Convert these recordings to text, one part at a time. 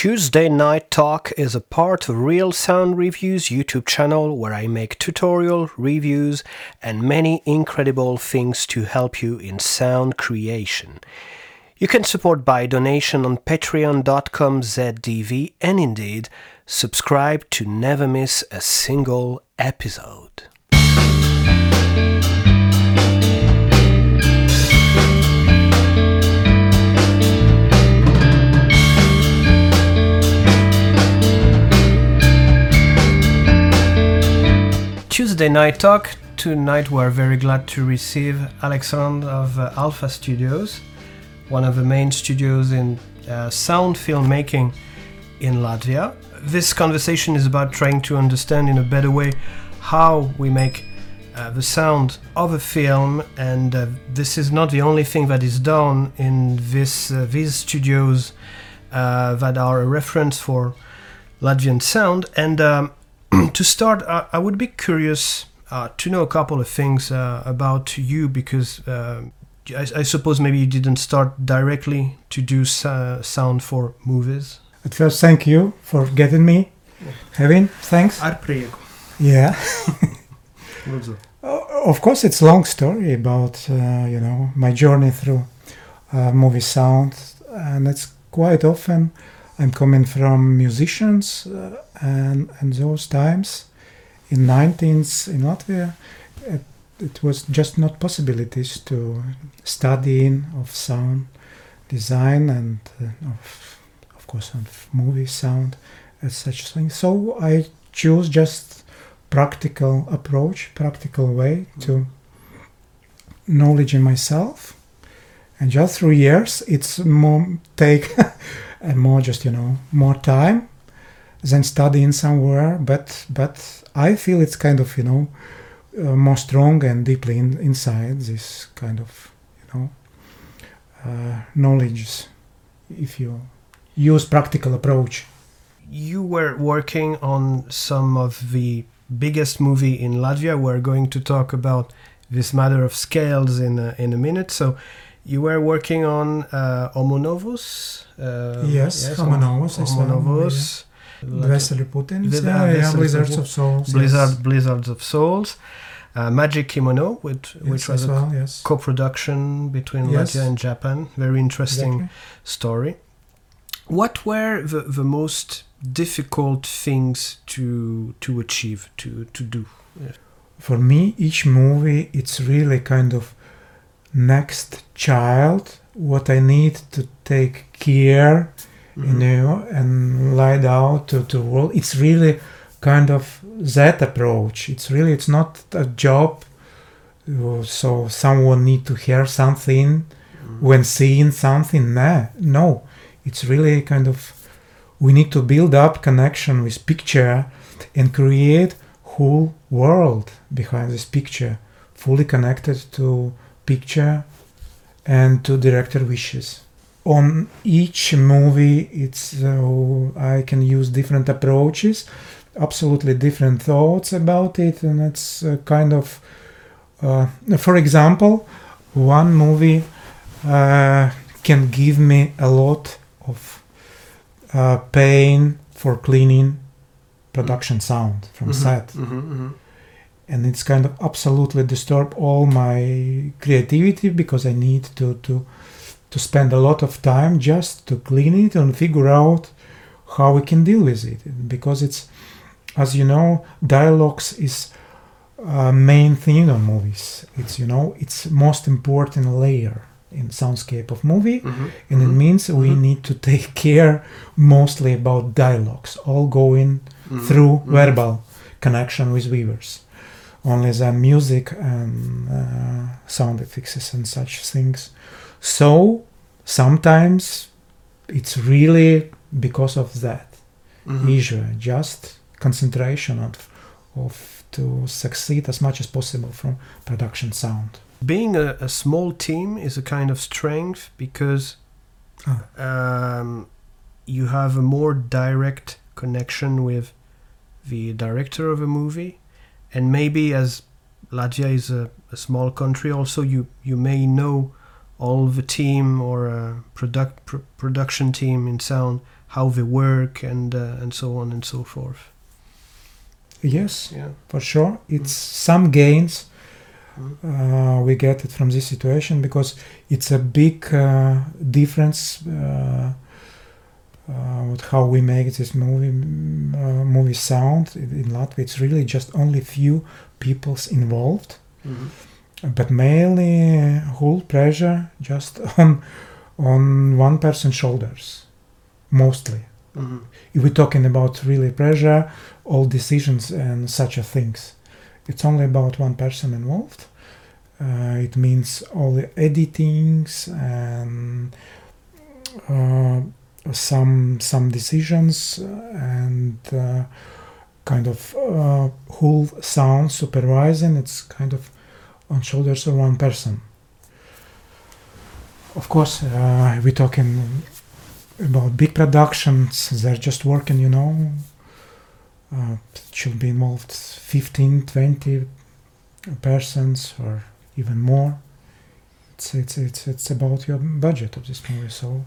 Tuesday Night Talk is a part of Real Sound Reviews YouTube channel where I make tutorial, reviews, and many incredible things to help you in sound creation. You can support by donation on patreon.com zdv and indeed subscribe to never miss a single episode. Tuesday Night Talk. Tonight we're very glad to receive Alexandre of uh, Alfa Studios, one of the main studios in uh, sound filmmaking in Latvia. This conversation is about trying to understand in a better way how we make uh, the sound of a film, and uh, this is not the only thing that is done in this uh, these studios uh, that are a reference for Latvian sound. And um, to start, I, I would be curious uh, to know a couple of things uh, about you because uh, I, I suppose maybe you didn't start directly to do sa- sound for movies. At first, thank you for getting me. Having, thanks. Ar prieku. Yeah. Of course, it's a long story about uh, you know my journey through uh, movie sound, and it's quite often I'm coming from musicians, uh, and and those times in 19th in Latvia, it, it was just not possibilities to studying of sound design and uh, of of course of movie sound as such thing. So I choose just practical approach, practical way to knowledge in myself. And just through years, it's more take and more just you know more time than studying somewhere. But but I feel it's kind of you know uh, more strong and deeply in, inside this kind of you know uh, knowledge. If you use practical approach. You were working on some of the biggest movie in Latvia. We're going to talk about this matter of scales in a, in a minute. So, you were working on uh, Omonovus. Uh, Yes, Homo Novus, it's one, Omonovus. Vesely Putins, uh, yeah, Blizzards of Souls. Blizzard, yes. Blizzards of Souls. Uh, Magic Kimono, which, which was a well, yes. co-production between Yes. Latvia and Japan. Very interesting Exactly. story. What were the, the most difficult things to to achieve to to do? For me, each movie it's really kind of next child. What I need to take care, you Mhm. know, and laid out to to world. It's really kind of that approach. It's really it's not a job. uh, So someone need to hear something when seeing something. Nah, no, it's really kind of we need to build up connection with picture and create whole world behind this picture, fully connected to picture and to director wishes. On each movie, it's uh, I can use different approaches, absolutely different thoughts about it, and it's uh, kind of, uh, for example, one movie uh, can give me a lot of uh, pain for cleaning production sound from Mhm, set mhm, mhm. And it's kind of absolutely disturb all my creativity because I need to to to spend a lot of time just to clean it and figure out how we can deal with it because it's as you know dialogues is a main thing on movies it's you know it's most important layer in soundscape of movie Mhm, and it mhm, means we Mhm. need to take care mostly about dialogues all going mhm, through mhm. verbal connection with viewers. Only the music and uh, sound effects and such things. So sometimes it's really because of that Mhm. issue, just concentration of, of to succeed as much as possible from production sound. Being a, a small team is a kind of strength because Ah. um, you have a more direct connection with the director of a movie, and maybe as Latvia is a, a small country, also you you may know all the team or uh, product pr- production team in sound how they work and uh, and so on and so forth. Yes, Yeah. for sure. It's some gains Mm. uh, we get it from this situation because it's a big uh, difference uh, with how we make this movie uh, movie sound in Latvia. It's really just only few people's involved, Mhm. but mainly whole pressure just on on one person's shoulders, mostly. Mhm. If we're talking about really pressure, all decisions and such a things, it's only about one person involved. Uh, it means all the editings and uh, some some decisions and uh, kind of uh, whole sound supervising. It's kind of on shoulders of one person. Of course, uh, we're talking about big productions they're just working you know uh, should be involved 15 20 persons or even more it's it's it's, it's about your budget of this movie so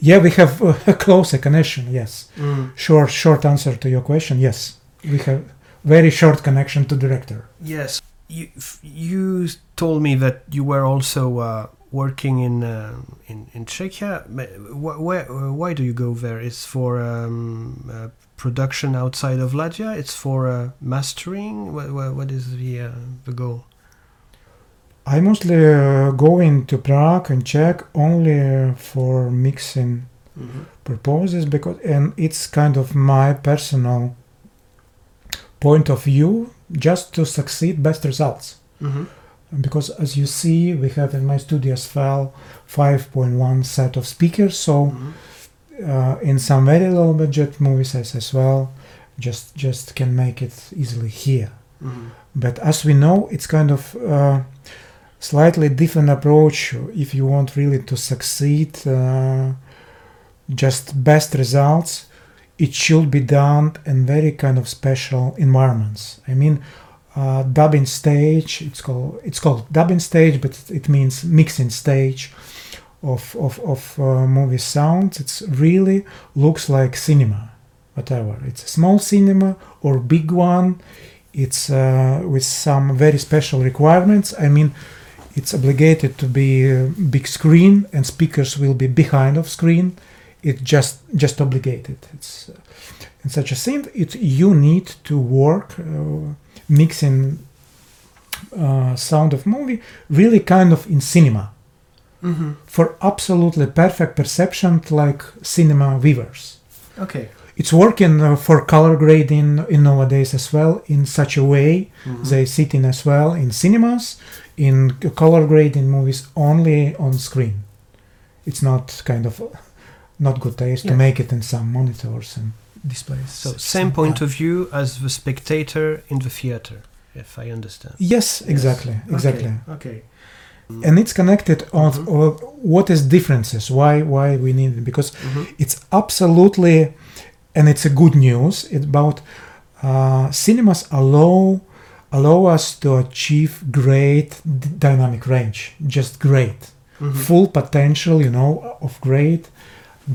yeah we have a closer connection yes Mm. short short answer to your question yes we have very short connection to director Yes, you you told me that you were also uh, working in uh, in in Czechia. Ma- wh- Where, why do you go there? It's for um, uh, production outside of Latvia. It's for uh, mastering. What, what, what is the uh, the goal? I mostly uh, go into prague and check only for mixing purposes because and it's kind of my personal point of view just to succeed best results Mm-hmm. because as you see we have in my studio as well 5.1 set of speakers so uh, in some very low budget movies as, as well just just can make it easily here Mm-hmm. but as we know it's kind of uh, slightly different approach if you want really to succeed uh, just best results. It should be done in very kind of special environments. I mean uh, dubbing stage it's called it's called dubbing stage but it means mixing stage of of, of uh, movie sounds. It's really looks like cinema whatever. It's a small cinema or big one. It's uh, with some very special requirements. I mean it's obligated to be a big screen and speakers will be behind of screen it just just obligated it's uh, in such a thing it you need to work uh, mixing uh, sound of movie really kind of in cinema Mm-hmm. for absolutely perfect perception like cinema viewers Okay. It's working uh, for color grading in nowadays as well in such a way Mhm. they sit in as well in cinemas in color grading movies only on screen it's not kind of uh, not good taste Yeah. to make it in some monitors and displays So same point of view as the spectator in the theater, if I understand. yes exactly Yes. exactly Okay. okay. and it's connected on Mhm. uh, what is differences why why we need it because Mhm. it's absolutely and it's a good news it's about uh, cinemas allow allow us to achieve great d- dynamic range just great Mhm. full potential you know of great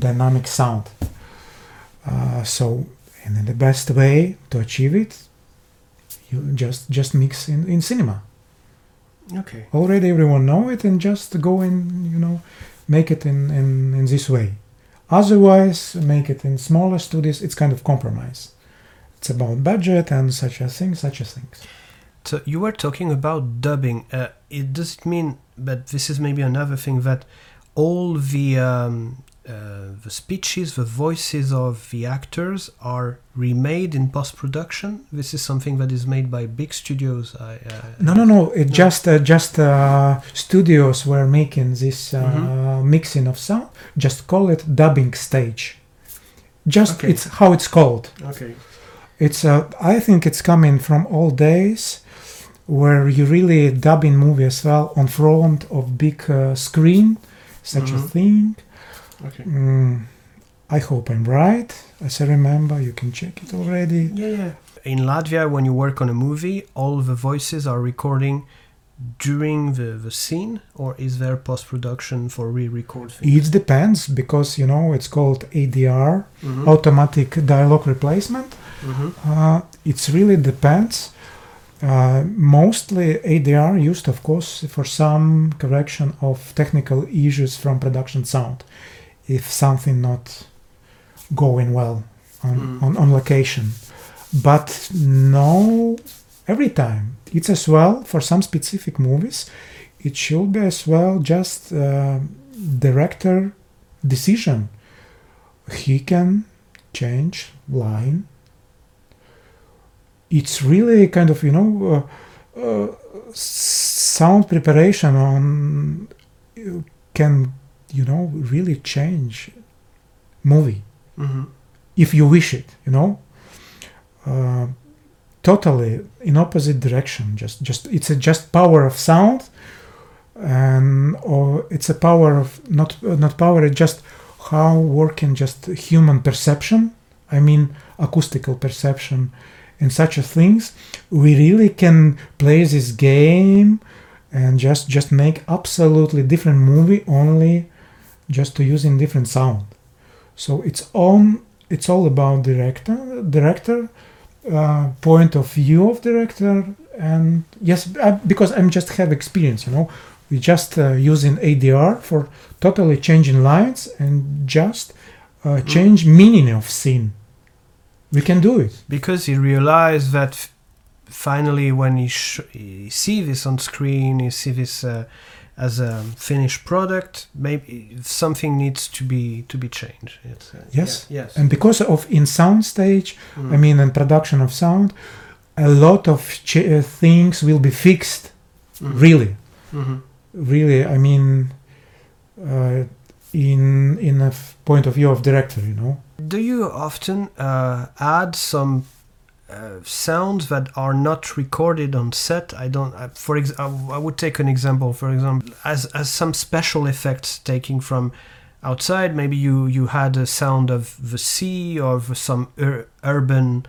dynamic sound uh, so and in the best way to achieve it you just just mix in, in cinema Okay. already everyone know it and just go and you know make it in, in, in this way otherwise make it in smaller studios it's kind of compromise it's about budget and such a thing such a things So you were talking about dubbing. Uh, it does it mean, but this is maybe another thing that all the um, uh, the speeches, the voices of the actors are remade in post production. This is something that is made by big studios. I, uh, no no no it No. just uh, just uh, studios were making this uh, Mhm. mixing of sound just call it dubbing stage just Okay. it's how it's called Okay. It's uh, I think it's coming from old days where you really dubbing in movie as well on front of big uh, screen, such a Mhm. thing. Okay. Mm, I hope I'm right. As I remember, you can check it already. Yeah, yeah. In Latvia, when you work on a movie, all the voices are recording during the, the scene, or is there post production for re record things? It depends because you know it's called ADR, Mhm. automatic dialogue replacement. Mhm. Uh, it really depends. Uh, mostly ADR used, of course, for some correction of technical issues from production sound, if something not going well on, Mm. on, on location. But no, every time it's as well for some specific movies. It should be as well just uh, director decision. He can change line it's really kind of you know uh, uh, sound preparation on uh, can you know really change movie Mhm. if you wish it you know uh, totally in opposite direction just just it's a just power of sound and or it's a power of not not power it's just how working just human perception i mean acoustical perception and such a things we really can play this game and just just make absolutely different movie only just to using different sound. So it's on it's all about director director uh, point of view of director and yes I, because i'm just have experience you know. We just uh, using adr for totally changing lines and just uh, change meaning of scene. We can do it. Because he realized that finally when he, sh- he see this on screen he see this uh, as a finished product maybe something needs to be to be changed uh, Yes. yeah, yes and because of in sound stage Mm. i mean in production of sound a lot of ch- uh, things will be fixed Mhm. really Mhm. really i mean uh, in in a f- point of view of director you know do you often uh, add some uh, sounds that are not recorded on set i don't I, for ex- I, I would take an example for example as as some special effects taking from outside. Maybe you you had a sound of the sea or of some ur- urban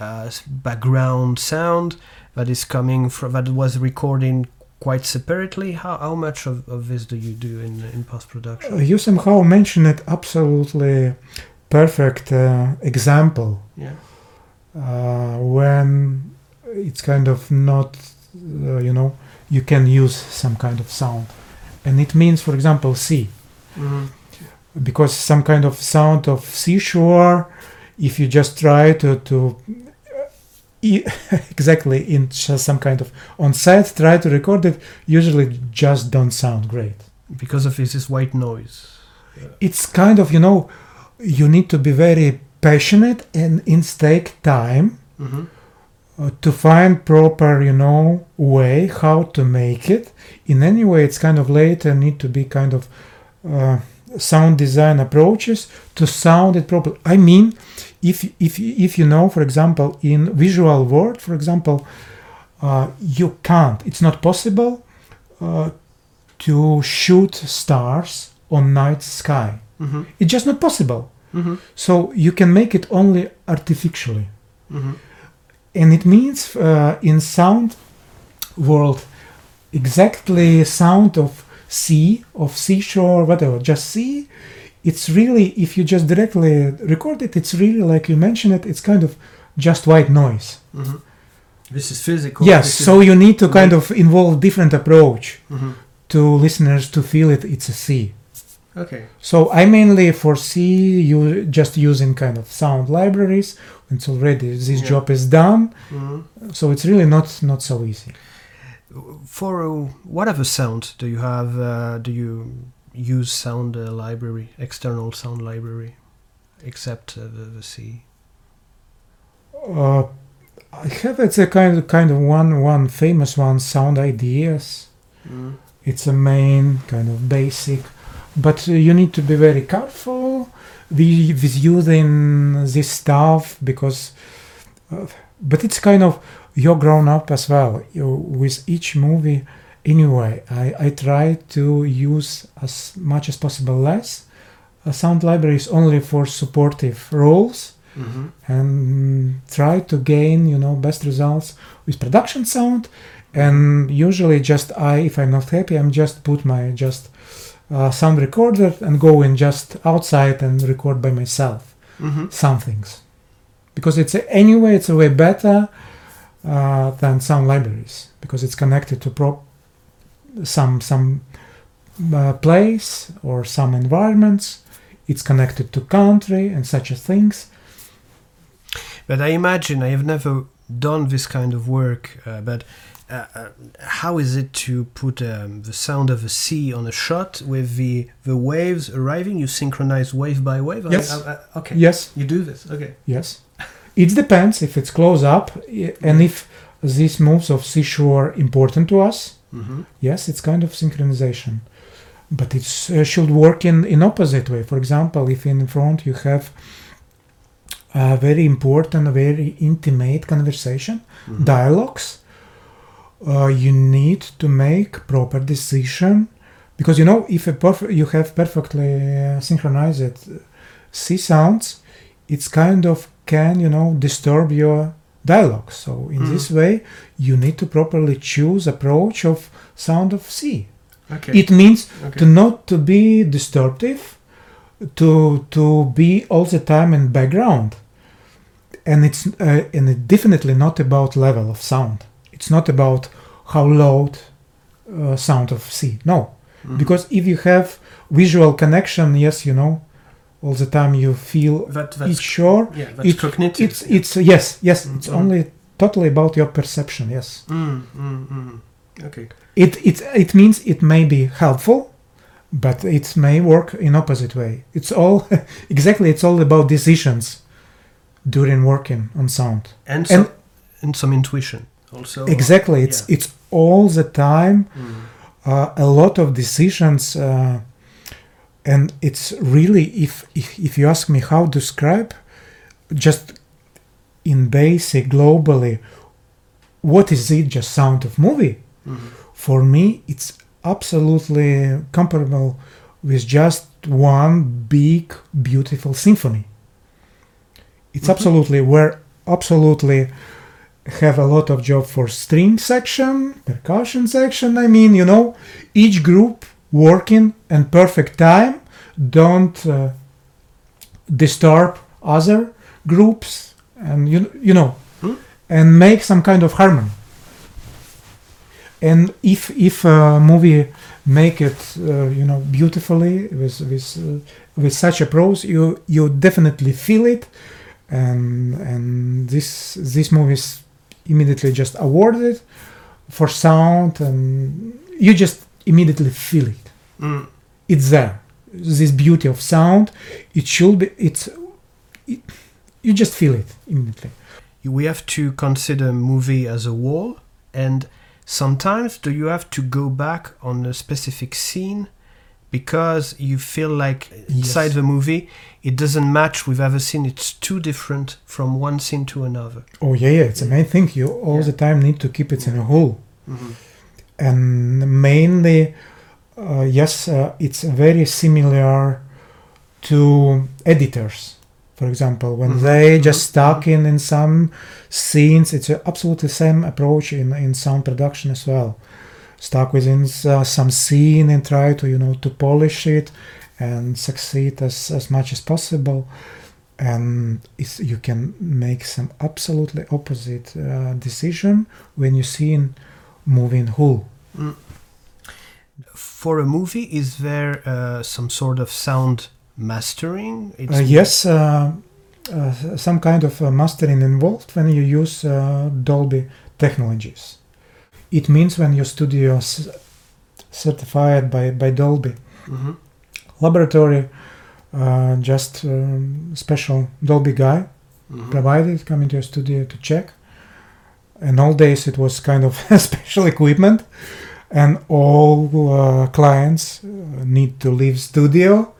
uh, background sound that is coming from that was recording quite separately. How, how much of, of this do you do in in post-production? Uh, you somehow mentioned it absolutely perfect uh, example. Yeah. uh, when it's kind of not uh, you know you can use some kind of sound. And it means for example sea Mhm. because some kind of sound of seashore if you just try to to uh, exactly in just some kind of on site try to record it usually just don't sound great. Because of this, this white noise. It's kind of you know you need to be very passionate and in take time mm-hmm. uh, to find proper you know way how to make it in any way it's kind of later need to be kind of uh, sound design approaches to sound it properly i mean if if if you know for example in visual world for example uh, you can't it's not possible uh, to shoot stars on night sky Mm-hmm. it's just not possible Mm-hmm. so you can make it only artificially Mm-hmm. and it means uh, in sound world exactly sound of sea of seashore whatever just sea it's really if you just directly record it it's really like you mentioned it it's kind of just white noise Mm-hmm. This is physical. yes so you need to kind of involve different approach Mm-hmm. to listeners to feel it it's a sea Okay. so i mainly foresee you just using kind of sound libraries it's already this Yeah. job is done Mm-hmm. so it's really not not so easy For uh, whatever sound do you have? Uh, do you use sound uh, library, external sound library, except uh, the, the sea? uh, i have it's a kind of kind of one one famous one sound ideas Mm. it's a main kind of basic but uh, you need to be very careful with, with using this stuff because uh, but it's kind of you're grown up as well you, with each movie. Anyway I, I try to use as much as possible less. Uh, sound libraries only for supportive roles. Mm-hmm. and try to gain you know best results with production sound. And usually just I if I'm not happy I'm just put my just uh, sound recorder and go in just outside and record by myself hmm some things. Because it's anyway it's a way better uh, than some libraries because it's connected to pro- some some uh, place or some environments. It's connected to country and such things. But I imagine I have never done this kind of work. Uh, but uh, uh, how is it to put um, the sound of a sea on a shot with the the waves arriving? You synchronize wave by wave. Yes. I- I- okay. yes You do this. Okay. yes it depends if it's close up and if these moves of seashore important to us Mm-hmm. yes it's kind of synchronization but it uh, should work in in opposite way for example if in front you have a very important very intimate conversation Mm-hmm. dialogues uh, you need to make proper decision because you know if a perf- you have perfectly uh, synchronized uh, sea sounds it's kind of can you know disturb your dialogue so in Mhm. this way you need to properly choose approach of sound of sea Okay. it means okay. to not to be disruptive to to be all the time in background and it's uh, and it definitely not about level of sound it's not about how loud uh, sound of sea no Mhm. because if you have visual connection yes you know all the time you feel that, that's each shore yeah. That's it- cognitive. it's it's yes yes it's Mhm. only totally about your perception yes Mm, mm, mm. Okay. it it it means it may be helpful but it may work in opposite way it's all exactly it's all about decisions during working on sound And And- and, some intuition also. exactly it's yeah. it's all the time Mm. uh, a lot of decisions uh, and it's really if, if if you ask me how to describe just in basic globally what is it just sound of movie Mhm. for me it's absolutely comparable with just one big beautiful symphony it's Mhm. absolutely where absolutely have a lot of job for string section percussion section i mean you know each group working and perfect time don't uh, disturb other groups and you you know Hmm. and make some kind of harmony and if if a movie make it uh, you know beautifully with with uh, with such a prose you you definitely feel it and and this this movie is immediately just awarded for sound and you just immediately feel it. Mm. it's there. This beauty of sound it should be it's it, you just feel it immediately. We have to consider movie as a whole and sometimes do you have to go back on a specific scene because you feel like inside Yes. the movie it doesn't match with other scene it's too different from one scene to another. Oh yeah yeah it's the main thing. You all Yeah. the time need to keep it in a whole. Mm-hmm. and mainly uh, yes uh, it's very similar to editors. For example when Mhm, they just mhm, stuck in in some scenes it's absolutely same approach in in sound production as well stuck within uh, some scene and try to you know to polish it and succeed as as much as possible. And it's, you can make some absolutely opposite uh, decision when you see in moving whole for a movie is there uh, some sort of sound mastering? It's Uh, yes, uh, uh, some kind of uh, mastering involved when you use uh, Dolby technologies. It means when your studio is certified by, by Dolby Mhm. laboratory, uh, just um, special Dolby guy Mhm. provided coming to your studio to check. And all days it was kind of special equipment, and all uh, clients uh, need to leave studio,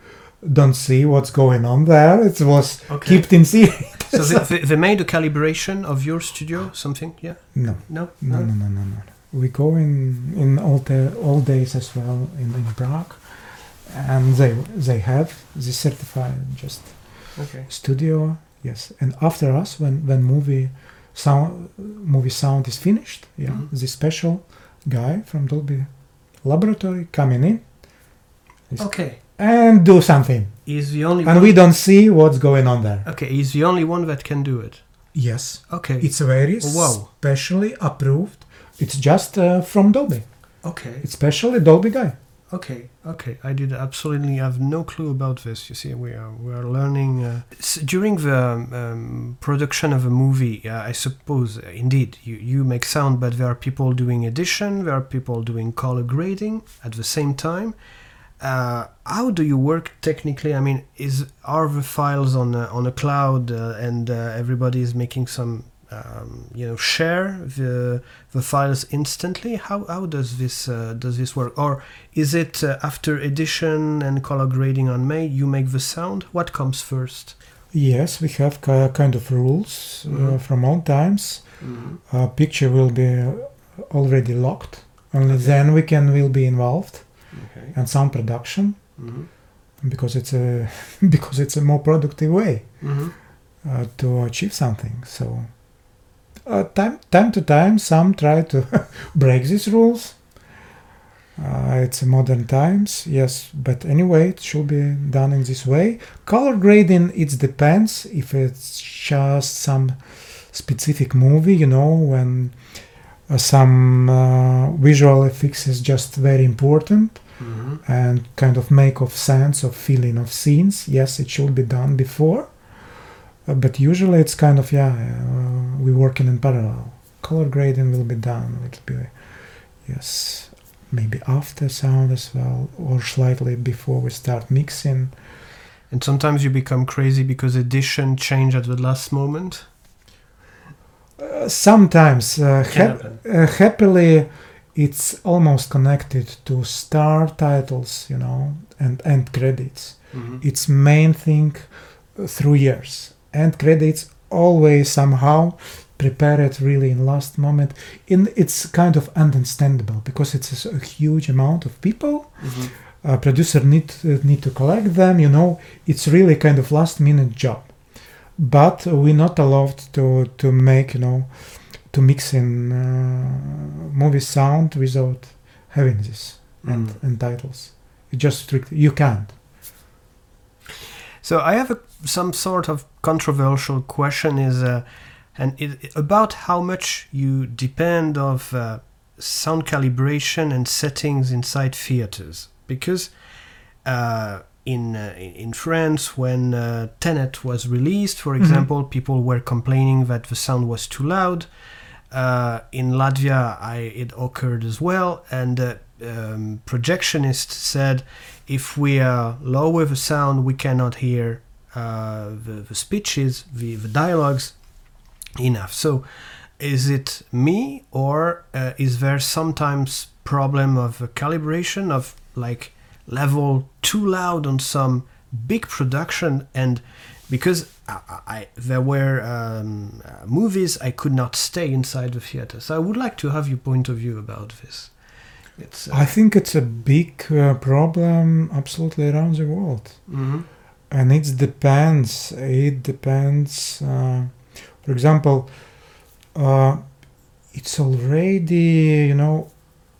don't see what's going on there. It was okay kept in secret. so they, they, they made a calibration of your studio something yeah no, no no, no, no, no, no. We go in in all the all days as well in, in Prague, and they they have this certified just okay studio. Yes, and after us, when when movie sound movie sound is finished. Yeah, Mhm. the special guy from Dolby Laboratory coming in Okay. and do something, He's the only and we don't see what's going on there. Okay, he's the only one that can do it. Yes, Okay. it's very Wow. specially approved. It's just uh, from Dolby. okay. It's specially Dolby guy. Okay, okay. I did absolutely have no clue about this. You see, we are we are learning uh, during the um, production of a movie. Uh, I suppose, uh, indeed, you you make sound, but there are people doing edition. There are people doing color grading at the same time. Uh, how do you work technically? I mean, is are the files on a, on a cloud uh, and uh, everybody is making some um, you know share the the files instantly? How how does this uh, does this work? Or is it uh, after edition and color grading on May you make the sound? What comes first? Yes, we have kind of rules uh, Mhm. from all times. Uh, picture will be uh, already locked. Only Okay. then we can will be involved Okay. and sound production Mm-hmm. because it's a because it's a more productive way Mm-hmm. uh, to achieve something. So uh, time time to time, some try to break these rules. Uh, it's modern times, yes, but anyway, it should be done in this way. Color grading, it depends if it's just some specific movie, you know, when uh, some uh, visual effects is just very important Mm-hmm. and kind of make of sense of feeling of scenes. Yes, it should be done before, but usually it's kind of yeah, uh, we're working in parallel. Color grading will be done. It'll be yes, maybe after sound as well, or slightly before we start mixing. And sometimes you become crazy because addition change at the last moment. Uh, sometimes uh, hap- uh, happily it's almost connected to star titles you know and end credits Mhm. its main thing through years end credits always somehow prepare it really in last moment. In it's kind of understandable because it's a huge amount of people. Mhm. uh, producer need uh, need to collect them you know. It's really kind of last minute job. But we're not allowed to to make you know to mix in uh, movie sound without having this and, Mm. and titles. You just strict you can't So I have a, some sort of controversial question is uh, and it, about how much you depend of uh, sound calibration and settings inside theaters. Because uh, in uh, in France when uh, Tenet was released for Mhm. example people were complaining that the sound was too loud. Uh, in Latvia I, it occurred as well. And uh, um, projectionist said if we uh, lower the sound, we cannot hear uh, the, the speeches, the, the dialogues enough. So, is it me, or uh, is there sometimes problem of calibration of like level too loud on some big production and because I, I there were um, movies I could not stay inside the theater. So I would like to have your point of view about this. It's uh, i think it's a big uh, problem absolutely around the world mhm. and it depends it depends uh, for example uh, it's already you know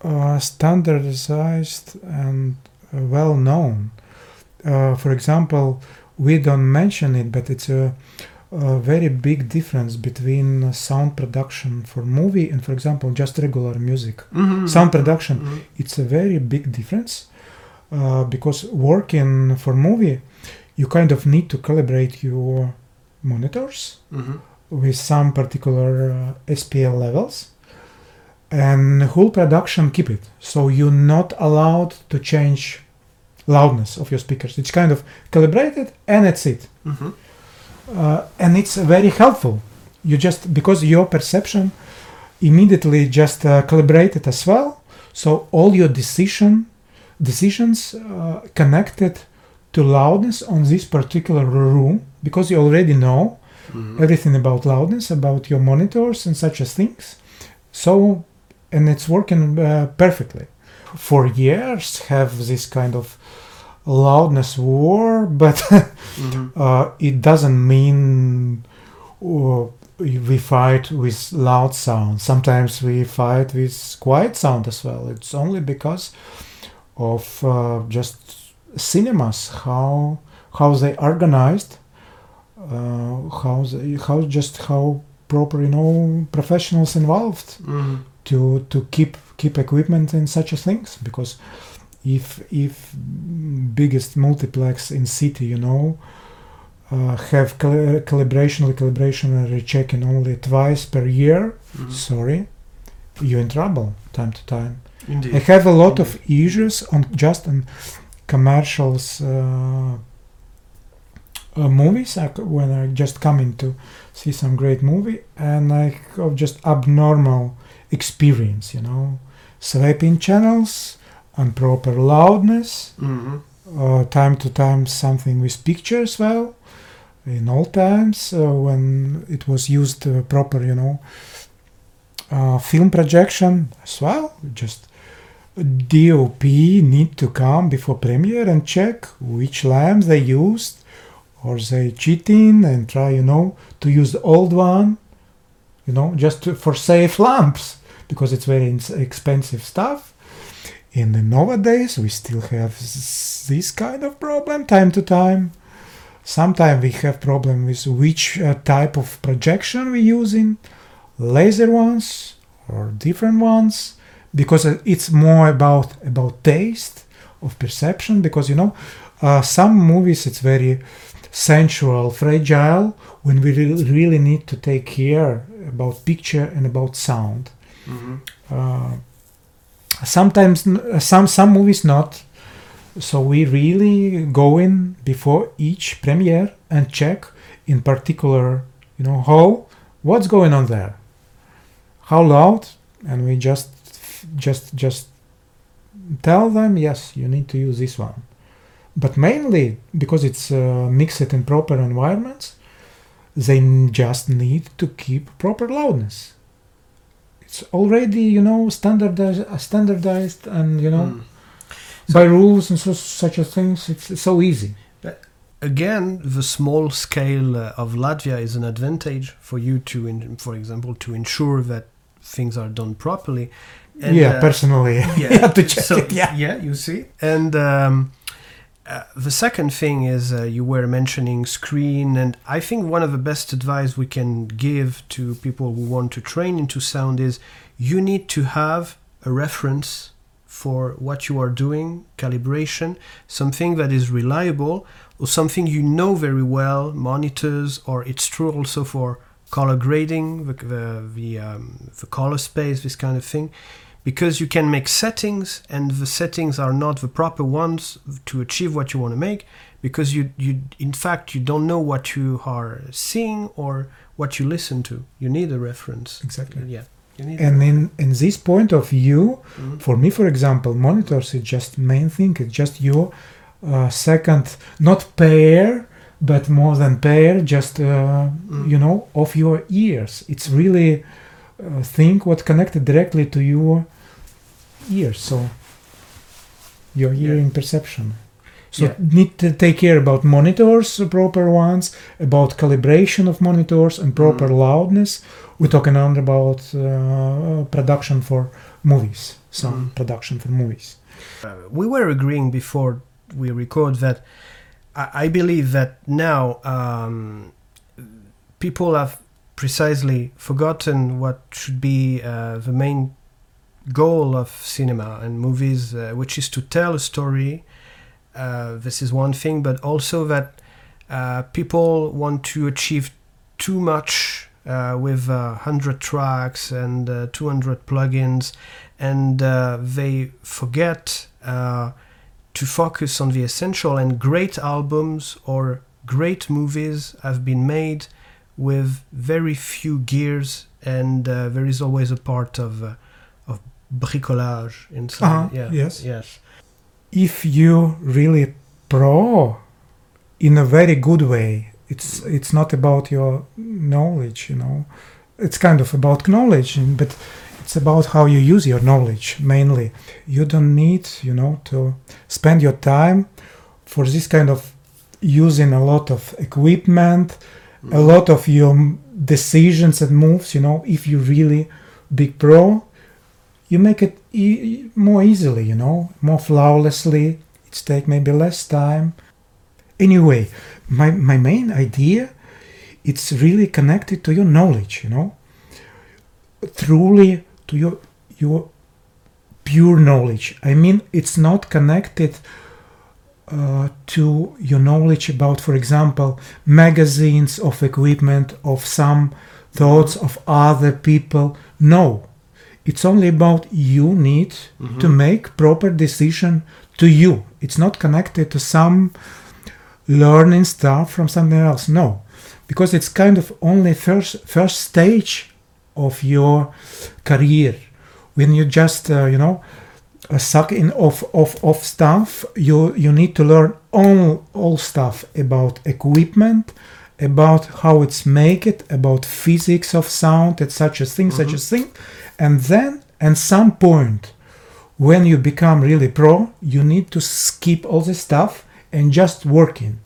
uh, standardized and uh, well known uh, for example we don't mention it but it's a, a very big difference between sound production for movie and for example just regular music Mhm. sound production Mhm. it's a very big difference uh, because working for movie you kind of need to calibrate your monitors Mhm. with some particular uh, SPL levels and whole production keep it so you're not allowed to change loudness of your speakers it's kind of calibrated and that's it Mhm. Uh, and it's very helpful. You just because your perception immediately just uh, calibrated as well. So all your decision decisions uh, connected to loudness on this particular room because you already know Mhm. everything about loudness about your monitors and such as things. So and it's working uh, perfectly. For years have this kind of loudness war but Mhm. uh, it doesn't mean uh, we fight with loud sound. Sometimes we fight with quiet sound as well. It's only because of uh, just cinemas how how they organized, uh, how they, how just how proper you know professionals involved Mhm. to to keep keep equipment and such a things because if if biggest multiplex in city you know uh, have cal- calibration recalibration and rechecking only twice per year Mhm. sorry you're in trouble time to time Indeed. I have a lot of issues on just on commercials uh, uh, movies I when I just coming to see some great movie and I have just abnormal experience you know swiping channels improper loudness. Mhm. uh, time to time something with pictures well in all times uh, when it was used uh, proper you know uh, film projection as well. Just DOP need to come before premiere and check which lamps they used or they cheating and try you know to use the old one you know just to, for safe lamps because it's very expensive stuff in the nowadays we still have this kind of problem time to time sometimes we have problem with which uh, type of projection we using laser ones or different ones because uh, it's more about about taste of perception because you know uh, some movies it's very sensual fragile when we re- really need to take care about picture and about sound Mhm. uh, sometimes some some movies not. So we really go in before each premiere and check in particular you know how what's going on there. How loud? And we just just just tell them yes you need to use this one. But mainly because it's uh, mixed in proper environments they just need to keep proper loudness it's already you know standardized standardized and you know Mm. by rules and so, such a things it's, so easy but Again, the small scale uh, of Latvia is an advantage for you to, in, for example, to ensure that things are done properly. And, yeah uh, personally yeah, you have to check so, it yeah you see. And um, uh, the second thing is uh, you were mentioning screen, and I think one of the best advice we can give to people who want to train into sound is you need to have a reference for what you are doing, calibration, something that is reliable or something you know very well, monitors, or it's true also for color grading, the the the, um, the color space, this kind of thing, because you can make settings and the settings are not the proper ones to achieve what you want to make, because you you in fact you don't know what you are seeing or what you listen to. You need a reference. Exactly. Yeah. And in in this point of view Mhm. for me for example monitors is just main thing it's just your uh, second not pair but more than pair just uh, Mm. you know of your ears it's really uh, thing what connected directly to your ears so your Yeah. hearing perception so Yeah. need to take care about monitors proper ones about calibration of monitors and proper Mm. loudness we're talking about uh, production for movies some Mm. production for movies Uh, we were agreeing before we record that I, I believe that now um, people have precisely forgotten what should be uh, the main goal of cinema and movies, uh, which is to tell a story. Uh, this is one thing, but also that uh, people want to achieve too much uh, with uh, 100 tracks and uh, 200 plugins and uh, they forget uh, to focus on the essential and great albums or great movies have been made with very few gears and uh, there is always a part uh, of bricolage inside. Uh-huh, yeah. Yes. yes. If you really pro in a very good way it's it's not about your knowledge you know. It's kind of about knowledge but it's about how you use your knowledge mainly. You don't need you know to spend your time for this kind of using a lot of equipment a lot of your decisions and moves you know. If you really big pro you make it e- more easily you know more flawlessly. It's take maybe less time. Anyway my, my main idea it's really connected to your knowledge you know. Truly to your your pure knowledge. I mean it's not connected uh, to your knowledge about for example magazines of equipment of some thoughts of other people. No it's only about you need to make proper decision to you. It's not connected to some learning stuff from something else. No. Because it's kind of only first first stage of your career. When you just uh, you know suck in of, of, of stuff you you need to learn all all stuff about equipment about how it's make it about physics of sound and such a thing such a thing and then at some point when you become really pro you need to skip all this stuff and just working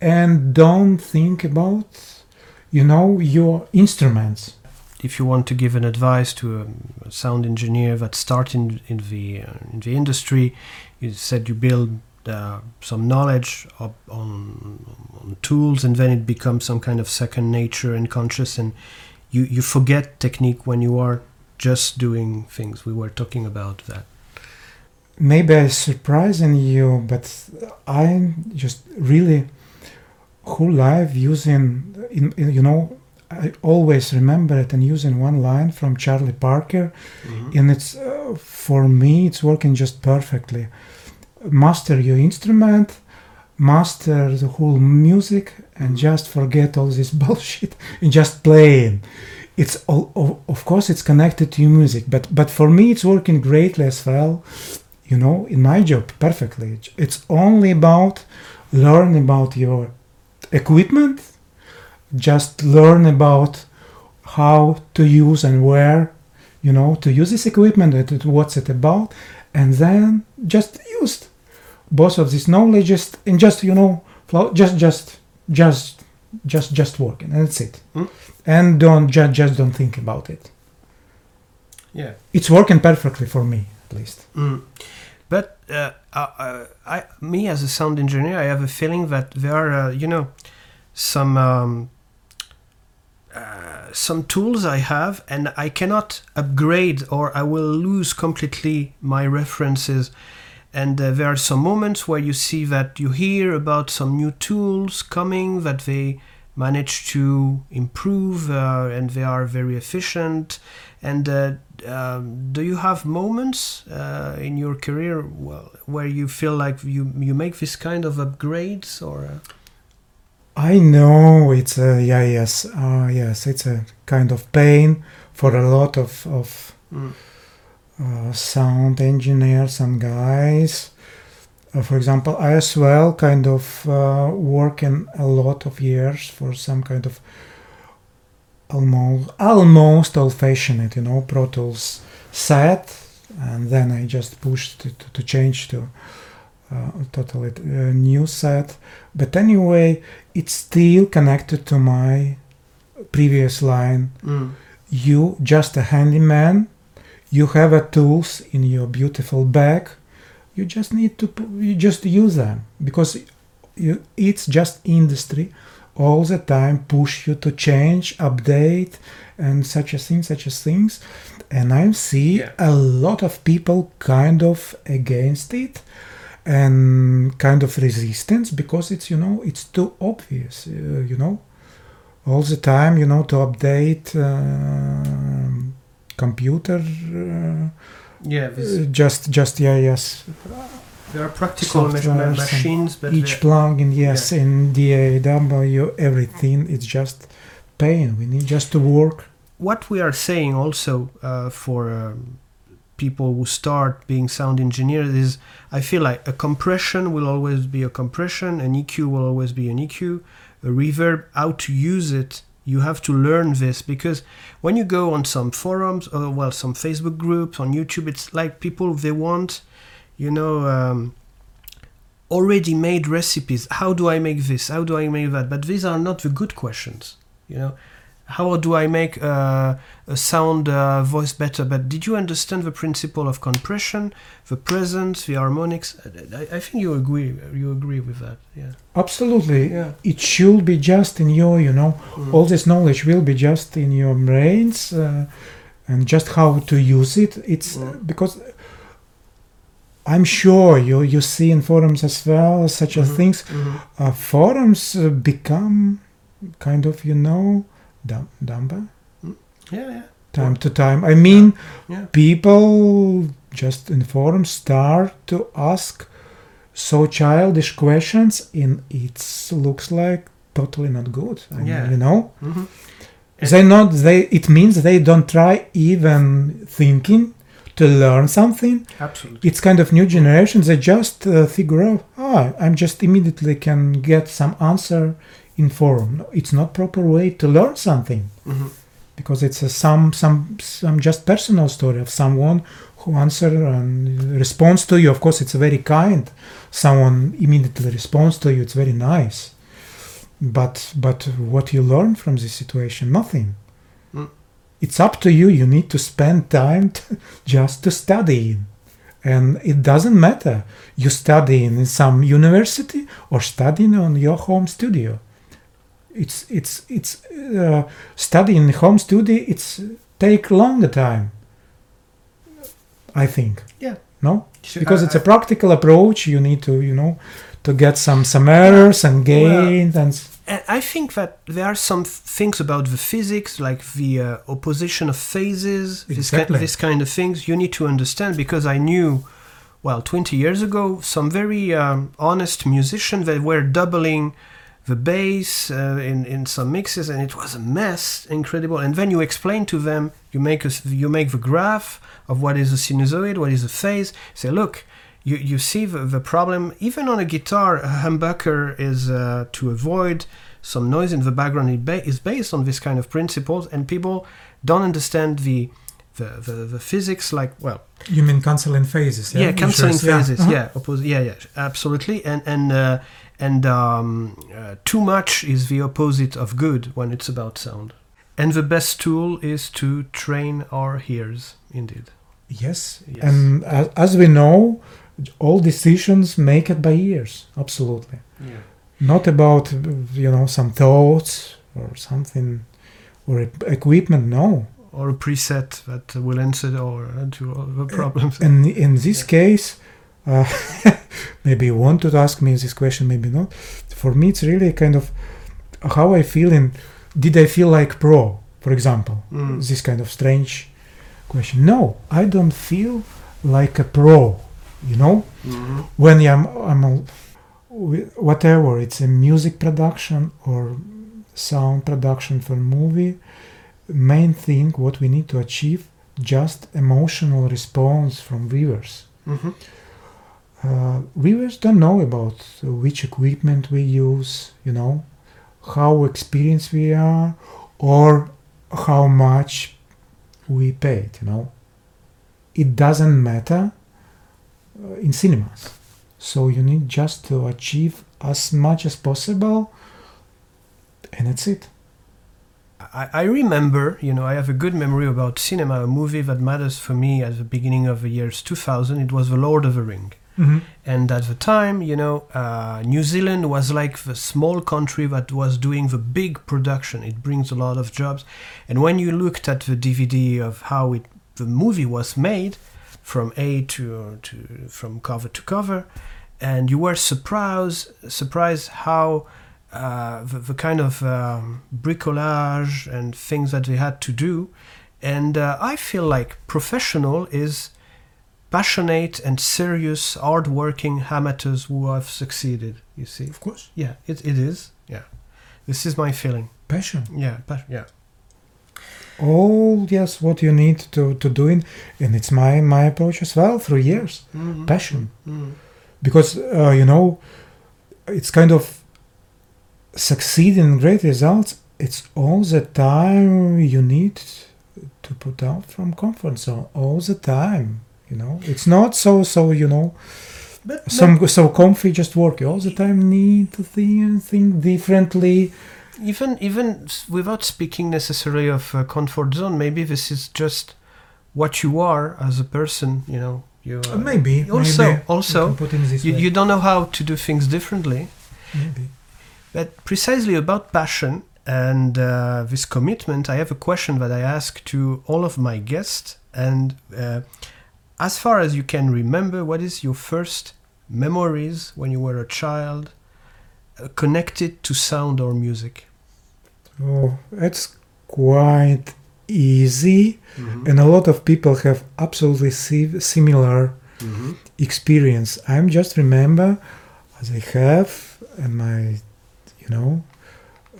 and don't think about you know your instruments. If you want to give an advice to a sound engineer that start in, the uh, in the industry, you said you build uh, some knowledge on, on tools, and then it becomes some kind of second nature and conscious, and you you forget technique when you are just doing things. We were talking about that. maybe I'm surprising you, but I just really whole life using, in, in- you know, I always remember it and using one line from Charlie Parker, and it's uh, for me it's working just perfectly. Master your instrument, master the whole music, and just forget all this bullshit and just playing. It's all, of, course it's connected to your music, but but for me it's working greatly as well you know in my job perfectly. It's only about learn about your equipment just learn about how to use and where you know to use this equipment what's it about and then just use both of these knowledges and just you know just just just just just working and that's it Hmm. and don't just just don't think about it Yeah. it's working perfectly for me at least Mm. But uh, uh, uh, I, me as a sound engineer, I have a feeling that there are, uh, you know, some um, uh, some tools I have, and I cannot upgrade, or I will lose completely my references. And uh, there are some moments where you see that you hear about some new tools coming that they manage to improve, uh, and they are very efficient. And uh, um, do you have moments uh, in your career well, where you feel like you you make this kind of upgrades or uh, I know it's a yeah yes uh, yes it's a kind of pain for a lot of of Mm. Uh, sound engineers some guys. Uh, for example, I as well kind of uh, working a lot of years for some kind of almost almost old-fashioned, you know, Pro Tools set, and then I just pushed to, to, to change to uh, totally uh, new set. But anyway, it's still connected to my previous line you just a handyman you have a tools in your beautiful bag you just need to you just use them because you, it's just industry. All the time push you to change update and such a thing such as things. And i see Yeah. a lot of people kind of against it and kind of resistance because it's you know it's too obvious uh, you know. All the time you know to update uh, computer uh, yeah uh, just just yeah yes there are practical ma- softwares ma- and machines but each they're- plugin yes in DAW everything it's just pain. We need just to work. What we are saying also uh, for um, people who start being sound engineers is I feel like a compression will always be a compression, an EQ will always be an EQ, a reverb, how to use it. You have to learn this because when you go on some forums or well some Facebook groups on YouTube, it's like people they want, you know, um, already made recipes. How do I make this? How do I make that? But these are not the good questions. You know, how do I make uh, a sound uh, voice better? But did you understand the principle of compression, the presence, the harmonics? I, I think you agree. You agree with that, yeah. Absolutely. Yeah. It should be just in your, you know, Mm. all this knowledge will be just in your brains uh, and just how to use it. It's Mm. because I'm sure you you see in forums as well such as Mhm. things. Mhm. Uh, forums uh, become kind of you know dumb, dumber Yeah, yeah, time to time. I mean, yeah. people just in forums start to ask so childish questions, and it looks like totally not good. I mean, Yeah. you know, Mhm. they not they. It means they don't try even thinking to learn something. Absolutely. It's kind of new generation. They just uh, figure out, ah, I'm just immediately can get some answer in forum. It's not proper way to learn something. Mhm. because it's a some some some just personal story of someone who answer and responds to you. Of course it's very kind. Someone immediately responds to you. It's very nice. But but what you learn from this situation nothing. Mm. it's up to you. You need to spend time t- just to study and it doesn't matter. You study in some university or studying on your home studio it's it's it's uh, study in home studio it's take longer time i think Yeah. no Sure, because I- it's a practical approach you need to you know to get some some errors and gain and And I think that there are some things about the physics, like the uh, opposition of phases, Exactly. this kind of things, you need to understand because I knew, well, 20 years ago, some very um, honest musicians that were doubling the bass uh, in, in some mixes and it was a mess, incredible. And then you explain to them, you make, a, you make the graph of what is a sinusoid, what is a phase, say, look, you, you see the, the problem. Even on a guitar a humbucker is uh, to avoid some noise in the background it ba- is based on this kind of principles and people don't understand the the, the, the physics like well you mean canceling phases yeah, canceling Sure, phases Uh-huh. yeah oppos- yeah yeah absolutely. And and uh, and um, uh, too much is the opposite of good when it's about sound. And the best tool is to train our ears indeed. Yes, Yes. and as, as we know all decisions make it by ears absolutely. Yeah. Not about you know some thoughts or something or equipment no. Or a preset that will answer or uh, to all the problems. and in this Yeah. case uh, maybe you want to ask me this question maybe not for me it's really kind of how i feel in did i feel like pro for example Mm. this kind of strange question no i don't feel like a pro you know Mhm. when i'm, I'm a, whatever it's a music production or sound production for movie main thing what we need to achieve just emotional response from viewers Mhm. Uh, viewers don't know about which equipment we use you know how experienced we are or how much we paid you know it doesn't matter uh, in cinemas so you need just to achieve as much as possible and that's it I, I remember, you know, I have a good memory about cinema, a movie that matters for me at the beginning of the years 2000. It was The Lord of the Ring. And at the time, you know, uh, New Zealand was like the small country that was doing the big production. It brings a lot of jobs. And when you looked at the DVD of how it, the movie was made, from A to, to from cover to cover, and you were surprised surprised how uh, the, the kind of um, bricolage and things that they had to do. And uh, I feel like professional is passionate and serious, hard-working amateurs who have succeeded. You see? of course Yeah, it, it is. Yeah, this is my feeling. passion Yeah, passion. yeah. all yes what you need to to do it and it's my my approach as well through years Mhm. passion Mhm. because uh, you know it's kind of succeeding in great results it's all the time you need to put out from comfort zone all the time you know it's not so so you know But Some so comfy, just work all the time. Need to think, think differently. even even without speaking necessarily of comfort zone, maybe this is just what you are as a person. You know, you Uh, maybe. also maybe. also You can put in this you, you don't know how to do things differently. Maybe. But precisely about passion and uh, this commitment, I have a question that I ask to all of my guests. And uh, as far as you can remember, what is your first memories when you were a child uh, connected to sound or music? Oh, it's quite easy, and a lot of people have absolutely si- similar experience. I'm just remember as I have in my, you know,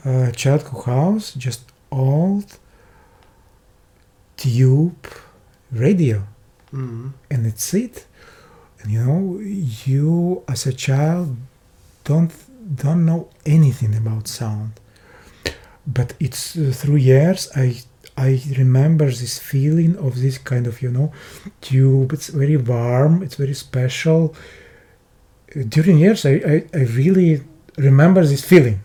uh, childhood house, just old tube radio, Mhm. and it's it. And you know, you as a child don't don't know anything about sound, but it's uh, through years I I remember this feeling of this kind of you know tube. It's very warm. It's very special. During years, I, I, I really remember this feeling,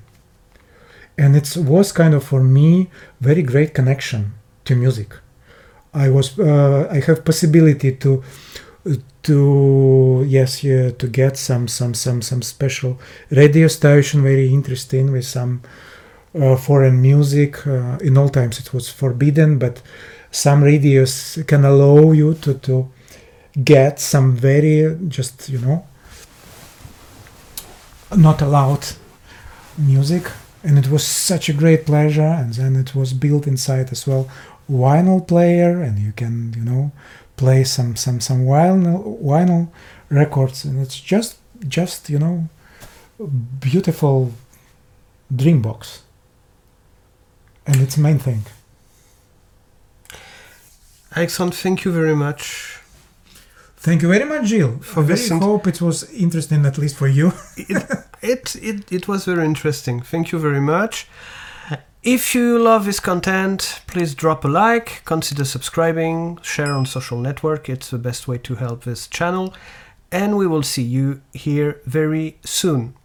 and it was kind of for me very great connection to music. I was uh, I have possibility to to yes yeah, to get some some some some special radio station very interesting with some uh, foreign music. Uh, in all times it was forbidden, but some radios can allow you to, to get some very just you know not allowed music and it was such a great pleasure and then it was built inside as well vinyl player and you can you know play some some some vinyl vinyl records and it's just just you know beautiful dream box and it's main thing Alexandre, thank you very much. thank you very much jill For this i very listening- hope it was interesting at least for you It, it, it was very interesting. Thank you very much. If you love this content, please drop a like, consider subscribing, share on social network. It's the best way to help this channel. And we will see you here very soon.